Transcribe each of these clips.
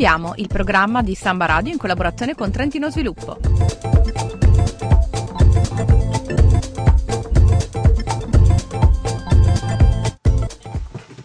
Appiamo, il programma di Samba Radio in collaborazione con Trentino Sviluppo.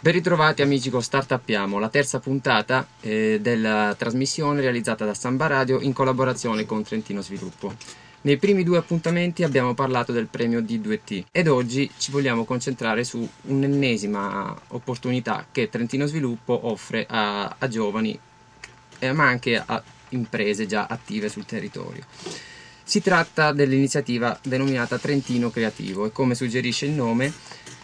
Ben ritrovati amici con Startuppiamo, la terza puntata eh, della trasmissione realizzata da Samba Radio in collaborazione con Trentino Sviluppo. Nei primi due appuntamenti abbiamo parlato del premio D2T ed oggi ci vogliamo concentrare su un'ennesima opportunità che Trentino Sviluppo offre a, a giovani eh, ma anche a imprese già attive sul territorio. Si tratta dell'iniziativa denominata Trentino Creativo e come suggerisce il nome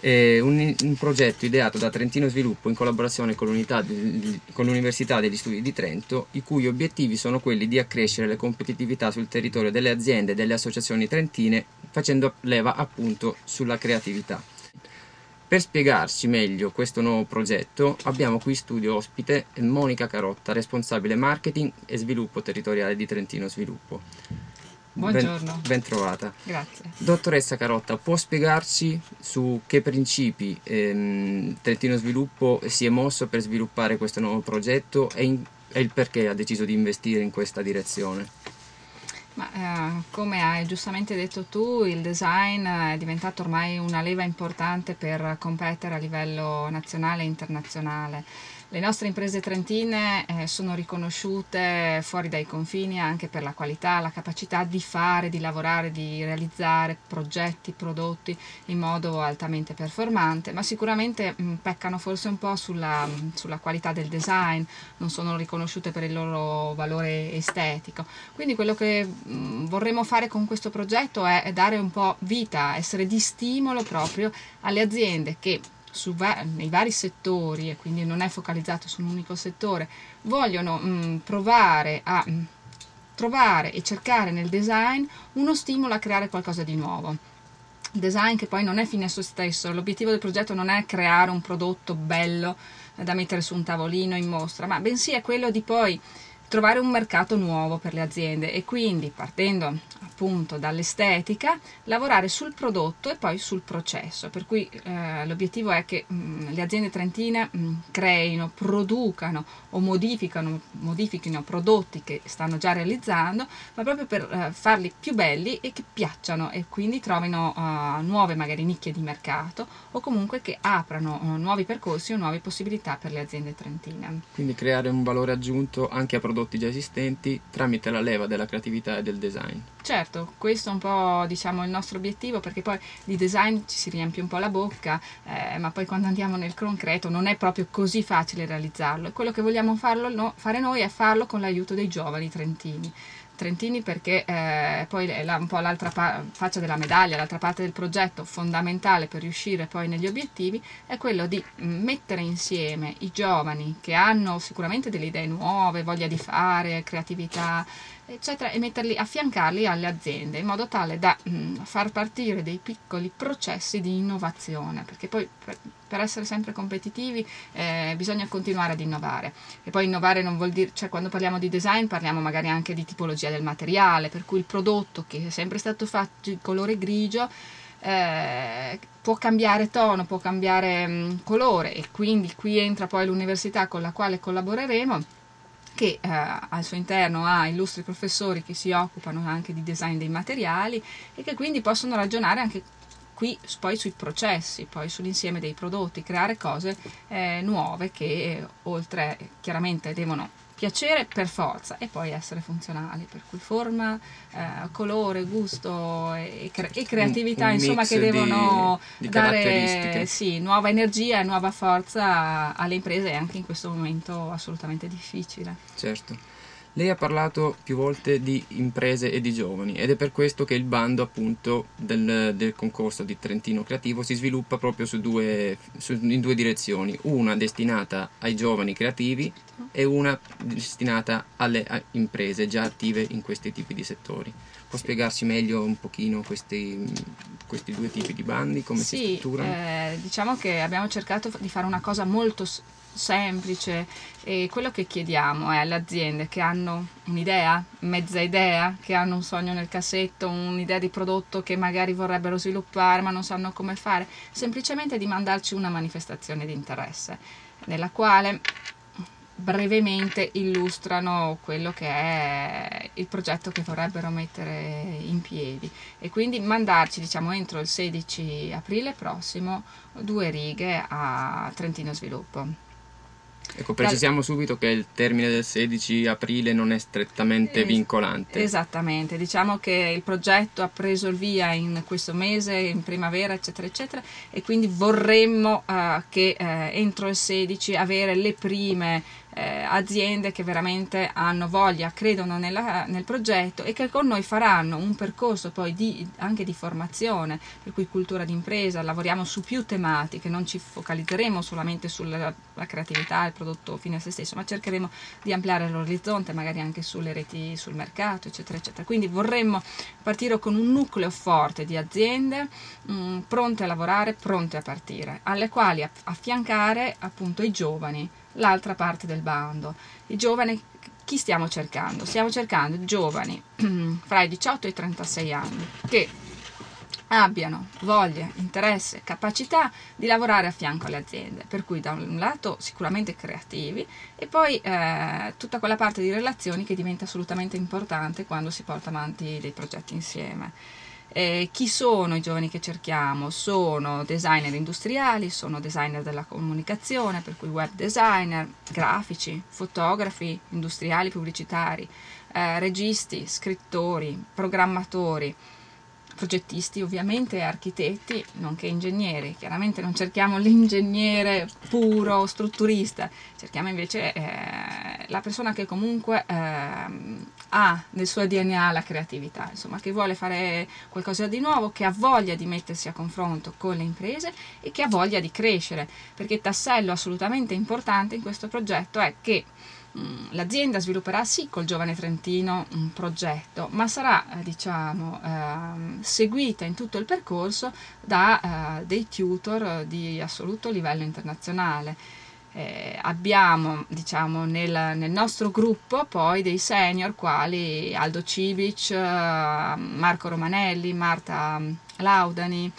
è un, un, progetto ideato da Trentino Sviluppo in collaborazione con, di, con, l'Università degli Studi di Trento, i cui obiettivi sono quelli di accrescere la competitività sul territorio delle aziende e delle associazioni trentine, facendo leva appunto sulla creatività. Per spiegarci meglio questo nuovo progetto abbiamo qui in studio ospite Monica Carotta, responsabile marketing e sviluppo territoriale di Trentino Sviluppo. Buongiorno. Ben, ben, trovata. Grazie. Dottoressa Carotta, può spiegarci su che principi ehm, Trentino Sviluppo si è mosso per sviluppare questo nuovo progetto e, in, e il perché ha deciso di investire in questa direzione? Ma, eh, come hai giustamente detto tu, il design è diventato ormai una leva importante per competere a livello nazionale e internazionale. Le nostre imprese trentine eh, sono riconosciute fuori dai confini anche per la qualità, la capacità di fare, di lavorare, di realizzare progetti, prodotti in modo altamente performante, ma sicuramente mh, mm, peccano forse un po' sulla, sulla, qualità del design, non sono riconosciute per il loro valore estetico. Quindi quello che mh, mm, vorremmo fare con questo progetto è, è dare un po' vita, essere di stimolo proprio alle aziende che va- nei vari settori e quindi non è focalizzato su un unico settore, vogliono mh, mm, provare a mh, mm, trovare e cercare nel design uno stimolo a creare qualcosa di nuovo. Design che poi non è fine a se stesso, l'obiettivo del progetto non è creare un prodotto bello da mettere su un tavolino in mostra, ma bensì è quello di poi trovare un mercato nuovo per le aziende e quindi partendo appunto dall'estetica lavorare sul prodotto e poi sul processo per cui eh, l'obiettivo è che mh, mm, le aziende trentine mh, mm, creino, producano o modifichino prodotti che stanno già realizzando ma proprio per eh, farli più belli e che piacciono e quindi trovino uh, nuove magari nicchie di mercato o comunque che aprano uh, nuovi percorsi o nuove possibilità per le aziende trentine. Quindi creare un valore aggiunto anche a prodotti prodotti già esistenti tramite la leva della creatività e del design. Certo, questo è un po' diciamo, il nostro obiettivo perché poi di design ci si riempie un po' la bocca, eh, ma poi quando andiamo nel concreto non è proprio così facile realizzarlo quello che vogliamo farlo, no, fare noi è farlo con l'aiuto dei giovani trentini. Trentini perché eh, poi è la, un po' l'altra pa- faccia della medaglia, l'altra parte del progetto fondamentale per riuscire poi negli obiettivi è quello di mettere insieme i giovani che hanno sicuramente delle idee nuove, voglia di fare, creatività, eccetera, e metterli, affiancarli alle aziende in modo tale da mh, far partire dei piccoli processi di innovazione, perché poi per, per essere sempre competitivi eh, bisogna continuare ad innovare. E poi innovare non vuol dire, cioè quando parliamo di design parliamo magari anche di tipologia del materiale, per cui il prodotto che è sempre stato fatto in colore grigio eh, può cambiare tono, può cambiare mh, colore e quindi qui entra poi l'università con la quale collaboreremo che eh, al suo interno ha illustri professori che si occupano anche di design dei materiali e che quindi possono ragionare anche qui poi sui processi, poi sull'insieme dei prodotti, creare cose eh, nuove che oltre chiaramente devono piacere per forza e poi essere funzionali, per cui forma, eh, colore, gusto e, cre- e creatività un, un insomma che devono di, di dare sì, nuova energia e nuova forza alle imprese anche in questo momento assolutamente difficile. Certo. Lei ha parlato più volte di imprese e di giovani ed è per questo che il bando appunto del, del concorso di Trentino Creativo si sviluppa proprio su due, su, in due direzioni, una destinata ai giovani creativi e una destinata alle imprese già attive in questi tipi di settori. Può spiegarci meglio un pochino questi, questi due tipi di bandi, come sì, si strutturano? Eh, diciamo che abbiamo cercato di fare una cosa molto semplice e quello che chiediamo è alle aziende che hanno un'idea, mezza idea, che hanno un sogno nel cassetto, un'idea di prodotto che magari vorrebbero sviluppare ma non sanno come fare, semplicemente di mandarci una manifestazione di interesse nella quale brevemente illustrano quello che è il progetto che vorrebbero mettere in piedi e quindi mandarci diciamo entro il 16 aprile prossimo due righe a Trentino Sviluppo. Ecco, precisiamo subito che il termine del 16 aprile non è strettamente vincolante. Esattamente, diciamo che il progetto ha preso il via in questo mese, in primavera, eccetera, eccetera, e quindi vorremmo uh, che uh, entro il 16 avere le prime eh, aziende che veramente hanno voglia, credono nella, nel progetto e che con noi faranno un percorso poi di, anche di formazione, per cui cultura d'impresa, lavoriamo su più tematiche, non ci focalizzeremo solamente sulla creatività, il prodotto fine a se stesso, ma cercheremo di ampliare l'orizzonte, magari anche sulle reti, sul mercato, eccetera, eccetera. Quindi vorremmo partire con un nucleo forte di aziende mh, mm, pronte a lavorare, pronte a partire, alle quali affiancare appunto i giovani l'altra parte del bando. I giovani, chi stiamo cercando? Stiamo cercando giovani fra i 18 e i 36 anni che abbiano voglia, interesse, capacità di lavorare a fianco alle aziende, per cui da un lato sicuramente creativi e poi eh, tutta quella parte di relazioni che diventa assolutamente importante quando si porta avanti dei progetti insieme. Eh, chi sono i giovani che cerchiamo? Sono designer industriali, sono designer della comunicazione, per cui web designer, grafici, fotografi industriali, pubblicitari, eh, registi, scrittori, programmatori progettisti ovviamente architetti, nonché ingegneri. Chiaramente non cerchiamo l'ingegnere puro, strutturista, cerchiamo invece eh, la persona che comunque eh, ha nel suo DNA la creatività, insomma, che vuole fare qualcosa di nuovo, che ha voglia di mettersi a confronto con le imprese e che ha voglia di crescere, perché il tassello assolutamente importante in questo progetto è che Mm, l'azienda svilupperà sì col giovane Trentino un progetto, ma sarà eh, diciamo, eh, seguita in tutto il percorso da eh, dei tutor di assoluto livello internazionale. Eh, abbiamo diciamo, nel, nel, nostro gruppo poi dei senior quali Aldo Civic, eh, Marco Romanelli, Marta Laudani,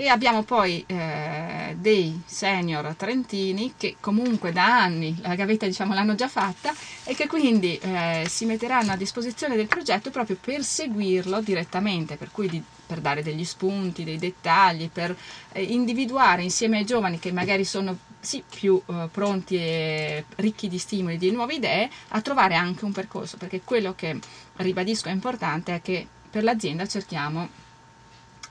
e abbiamo poi eh, dei senior trentini che comunque da anni la gavetta diciamo, l'hanno già fatta e che quindi eh, si metteranno a disposizione del progetto proprio per seguirlo direttamente, per cui di, per dare degli spunti, dei dettagli, per eh, individuare insieme ai giovani che magari sono sì, più eh, pronti e ricchi di stimoli, di nuove idee, a trovare anche un percorso, perché quello che ribadisco è importante è che per l'azienda cerchiamo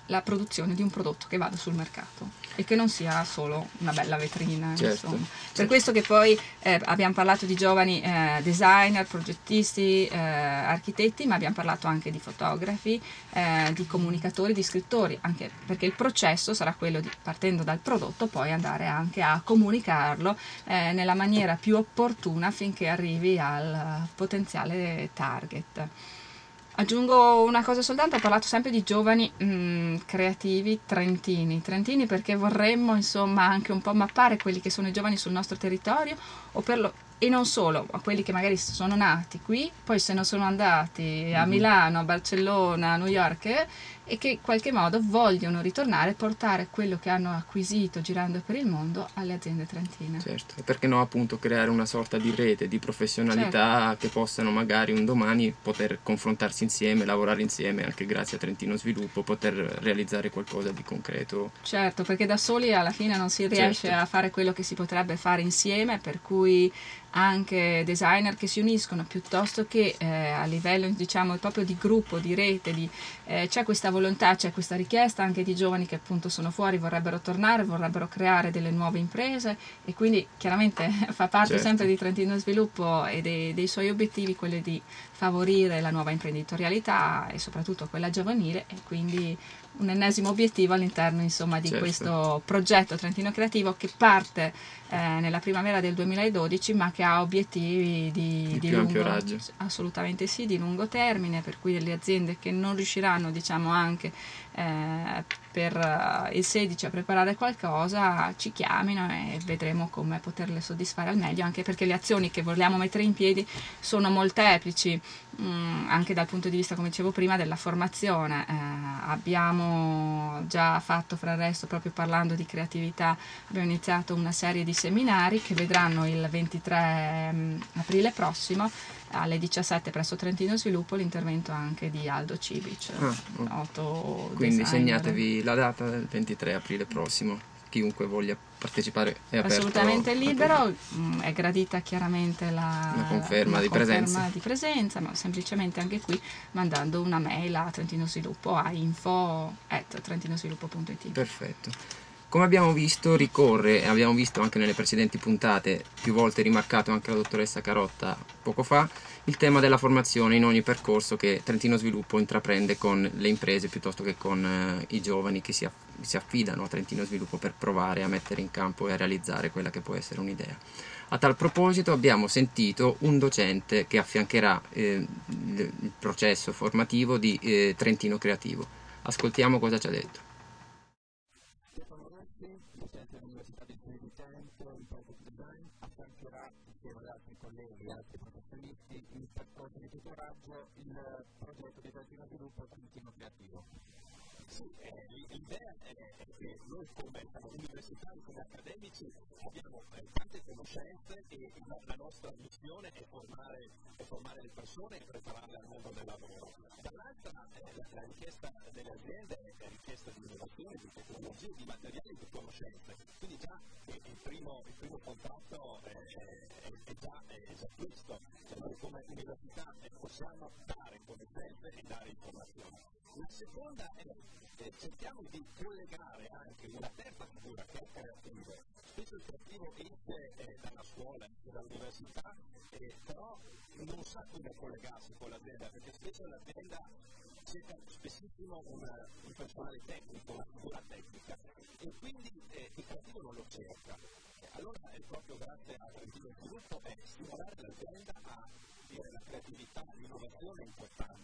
la produzione di un prodotto che vada sul mercato e che non sia solo una bella vetrina. Certo, certo. Per questo che poi eh, abbiamo parlato di giovani eh, designer, progettisti, eh, architetti, ma abbiamo parlato anche di fotografi, eh, di comunicatori, di scrittori, anche perché il processo sarà quello di, partendo dal prodotto, poi andare anche a comunicarlo eh, nella maniera più opportuna affinché arrivi al potenziale target. Aggiungo una cosa soltanto, ho parlato sempre di giovani mh, mm, creativi trentini, trentini perché vorremmo insomma anche un po' mappare quelli che sono i giovani sul nostro territorio o per lo, e non solo, a quelli che magari sono nati qui, poi se ne sono andati a mhm. Milano, a Barcellona, a New York eh, e che in qualche modo vogliono ritornare e portare quello che hanno acquisito girando per il mondo alle aziende trentine. Certo, perché no appunto creare una sorta di rete, di professionalità certo. che possano magari un domani poter confrontarsi insieme, lavorare insieme anche grazie a Trentino Sviluppo, poter realizzare qualcosa di concreto. Certo, perché da soli alla fine non si riesce certo. a fare quello che si potrebbe fare insieme, per cui anche designer che si uniscono piuttosto che eh, a livello diciamo proprio di gruppo, di rete, di, eh, c'è questa volontà, c'è questa richiesta anche di giovani che appunto sono fuori, vorrebbero tornare, vorrebbero creare delle nuove imprese e quindi chiaramente fa parte certo. sempre di Trentino Sviluppo e dei, dei suoi obiettivi quello di favorire la nuova imprenditorialità e soprattutto quella giovanile e quindi un ennesimo obiettivo all'interno insomma, di certo. questo progetto Trentino Creativo che parte eh, nella primavera del 2012 ma che ha obiettivi di, di, di lungo, raggio. assolutamente sì, di lungo termine per cui le aziende che non riusciranno diciamo anche eh, per eh, il 16 a preparare qualcosa, ci chiamino e vedremo come poterle soddisfare al meglio, anche perché le azioni che vogliamo mettere in piedi sono molteplici, mh, mm, anche dal punto di vista, come dicevo prima, della formazione. Eh, abbiamo già fatto, fra il resto, proprio parlando di creatività, abbiamo iniziato una serie di seminari che vedranno il 23 mh, mm, aprile prossimo alle 17 presso Trentino Sviluppo l'intervento anche di Aldo Cibic, ah, Quindi designer. segnatevi la data del 23 aprile prossimo, chiunque voglia partecipare è aperto. Assolutamente libero, mm, è gradita chiaramente la, la conferma, la di, conferma presenza. di, presenza. ma semplicemente anche qui mandando una mail a Trentino Sviluppo a info at trentinosviluppo.it. Perfetto. Come abbiamo visto ricorre, e abbiamo visto anche nelle precedenti puntate, più volte rimarcato anche la dottoressa Carotta poco fa, il tema della formazione in ogni percorso che Trentino Sviluppo intraprende con le imprese piuttosto che con eh, i giovani che si, aff- si, affidano a Trentino Sviluppo per provare a mettere in campo e a realizzare quella che può essere un'idea. A tal proposito abbiamo sentito un docente che affiancherà eh, il processo formativo di eh, Trentino Creativo. Ascoltiamo cosa ci ha detto. di tutoraggio il eh, progetto di continuo sviluppo e creativo conoscenze e la nostra missione è formare, è formare le persone e prepararle al mondo del lavoro. Dall'altra la, la, richiesta delle aziende è richiesta di innovazione, di tecnologie, di materiali, di conoscenze. Quindi già eh, il, primo, il primo contatto eh, è, è, già, è, già, questo. Noi come università possiamo dare conoscenze e dare informazioni. La seconda è eh, cerchiamo di collegare anche una terza figura che è il creativo. Spesso il creativo esce eh, dalla scuola, esce dall'università, eh, però non sa come collegarsi con l'azienda, perché spesso l'azienda cerca spessissimo un personale tecnico, una figura tecnica, e quindi eh, il creativo non lo cerca. Allora è proprio grazie al creativo sviluppo è stimolare l'azienda a dire la creatività, l'innovazione è importante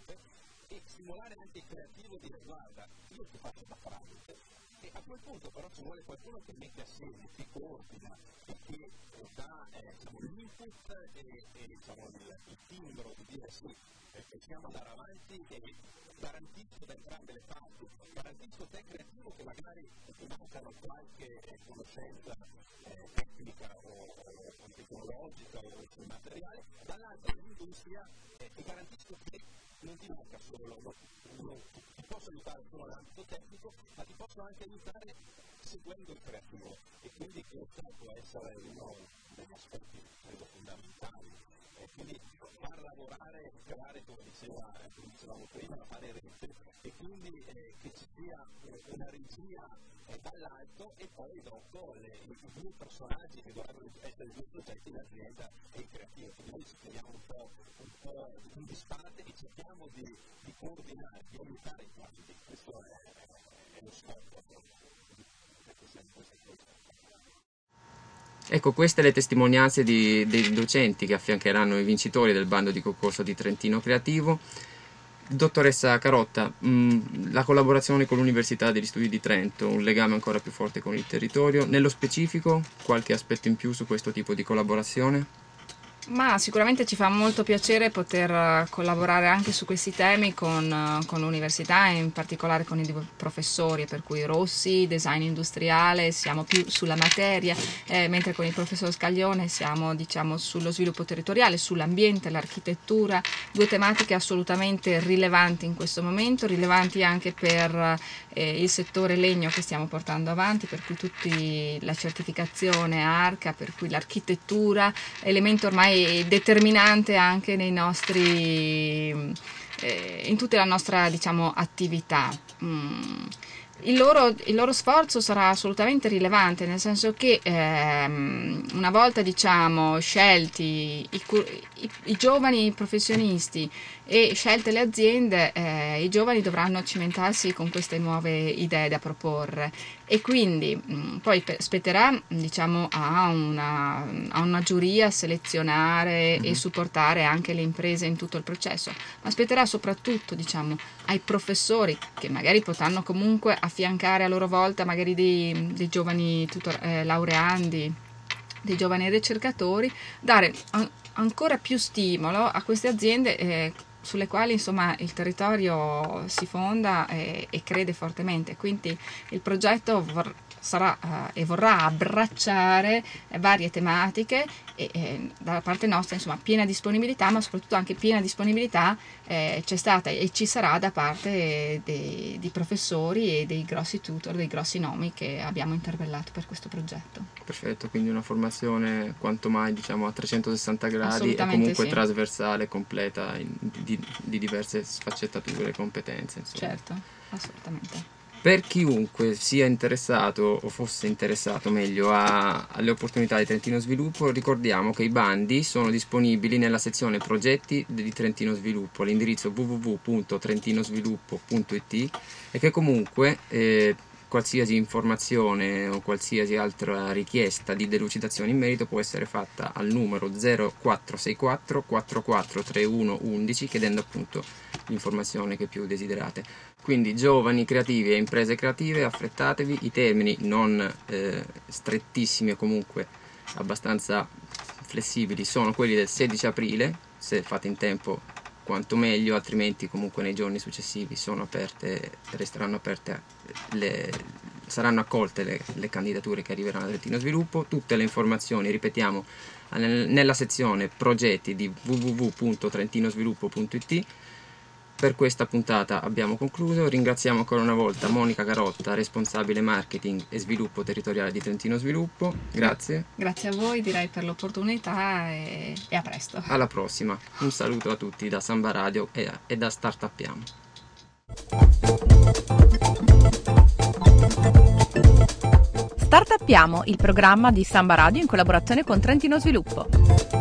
e stimolare anche il creativo di dire guarda, io ti faccio da tramite e a quel punto però ci vuole qualcuno che mette assieme, che coordina che dà eh, l'input e, e diciamo, il, il, timbro di dire sì, eh, possiamo andare avanti e garantisco da entrambe le parti, garantisco te creativo che magari ti mancano qualche eh, conoscenza eh, tecnica o, o, tecnologica o materiale, dall'altra l'industria eh, ti garantisco che non ti manca solo, non, ti posso aiutare solo nell'ambito tecnico, ma ti posso anche aiutare seguendo il creativo e quindi questo può essere uno degli aspetti credo fondamentali. E quindi far lavorare, creare, come, diceva, come dicevamo prima, fare rete e quindi eh, che ci sia una regia eh, dall'alto e poi dopo le, i, due personaggi che dovrebbero essere i due soggetti, l'azienda e il creativo. Quindi noi ci teniamo un po', un po' in disparte e cerchiamo di, di coordinare, di aiutare i quadri. Questo è, è. Ecco, queste le testimonianze di, dei docenti che affiancheranno i vincitori del bando di concorso di Trentino Creativo. Dottoressa Carotta, mm, la collaborazione con l'Università degli Studi di Trento, un legame ancora più forte con il territorio, nello specifico qualche aspetto in più su questo tipo di collaborazione? Ma sicuramente ci fa molto piacere poter eh, collaborare anche su questi temi con, eh, con l'università in particolare con i professori, per cui Rossi, design industriale, siamo più sulla materia, eh, mentre con il professor Scaglione siamo diciamo, sullo sviluppo territoriale, sull'ambiente, l'architettura, due tematiche assolutamente rilevanti in questo momento, rilevanti anche per eh, il settore legno che stiamo portando avanti, per cui tutti la certificazione ARCA, per cui l'architettura, elemento ormai determinante anche nei nostri, eh, in tutta la nostra diciamo, attività. Mm. Il loro, il loro, sforzo sarà assolutamente rilevante, nel senso che ehm, una volta diciamo, scelti i, i, i, giovani professionisti e scelte le aziende, eh, i giovani dovranno cimentarsi con queste nuove idee da proporre e quindi mh, poi spetterà diciamo, a, una, a, una, giuria selezionare mm-hmm. e supportare anche le imprese in tutto il processo, ma spetterà soprattutto diciamo, ai professori che magari potranno comunque affiancare a loro volta magari dei, dei giovani tutor, eh, laureandi, dei giovani ricercatori, dare an- ancora più stimolo a queste aziende. Eh, sulle quali insomma, il territorio si fonda e, e crede fortemente. Quindi il progetto vor- sarà uh, e vorrà abbracciare eh, varie tematiche e, e, dalla parte nostra insomma piena disponibilità ma soprattutto anche piena disponibilità eh, c'è stata e ci sarà da parte dei, di professori e dei grossi tutor, dei grossi nomi che abbiamo interpellato per questo progetto. Perfetto, quindi una formazione quanto mai diciamo a 360 gradi e comunque sì. trasversale, completa in, di, di, diverse sfaccettature e competenze. Insomma. Certo, assolutamente. Per chiunque sia interessato o fosse interessato meglio a, alle opportunità di Trentino Sviluppo, ricordiamo che i bandi sono disponibili nella sezione progetti di Trentino Sviluppo all'indirizzo www.trentinosviluppo.it e che comunque eh, qualsiasi informazione o qualsiasi altra richiesta di delucidazione in merito può essere fatta al numero 0464 4431 11 chiedendo appunto l'informazione che più desiderate. Quindi giovani creativi e imprese creative, affrettatevi, i termini non eh, strettissimi e comunque abbastanza flessibili sono quelli del 16 aprile, se fate in tempo quanto meglio, altrimenti comunque nei giorni successivi aperte, resteranno aperte, le, saranno accolte le, le, candidature che arriveranno a Trentino Sviluppo. Tutte le informazioni, ripetiamo, nella sezione progetti di www.trentinosviluppo.it per questa puntata abbiamo concluso, ringraziamo ancora una volta Monica Carotta, responsabile marketing e sviluppo territoriale di Trentino Sviluppo, grazie. Grazie a voi direi per l'opportunità e, e a presto. Alla prossima, un saluto a tutti da Samba Radio e, e da Startuppiamo. Startuppiamo, il programma di Samba Radio in collaborazione con Trentino Sviluppo.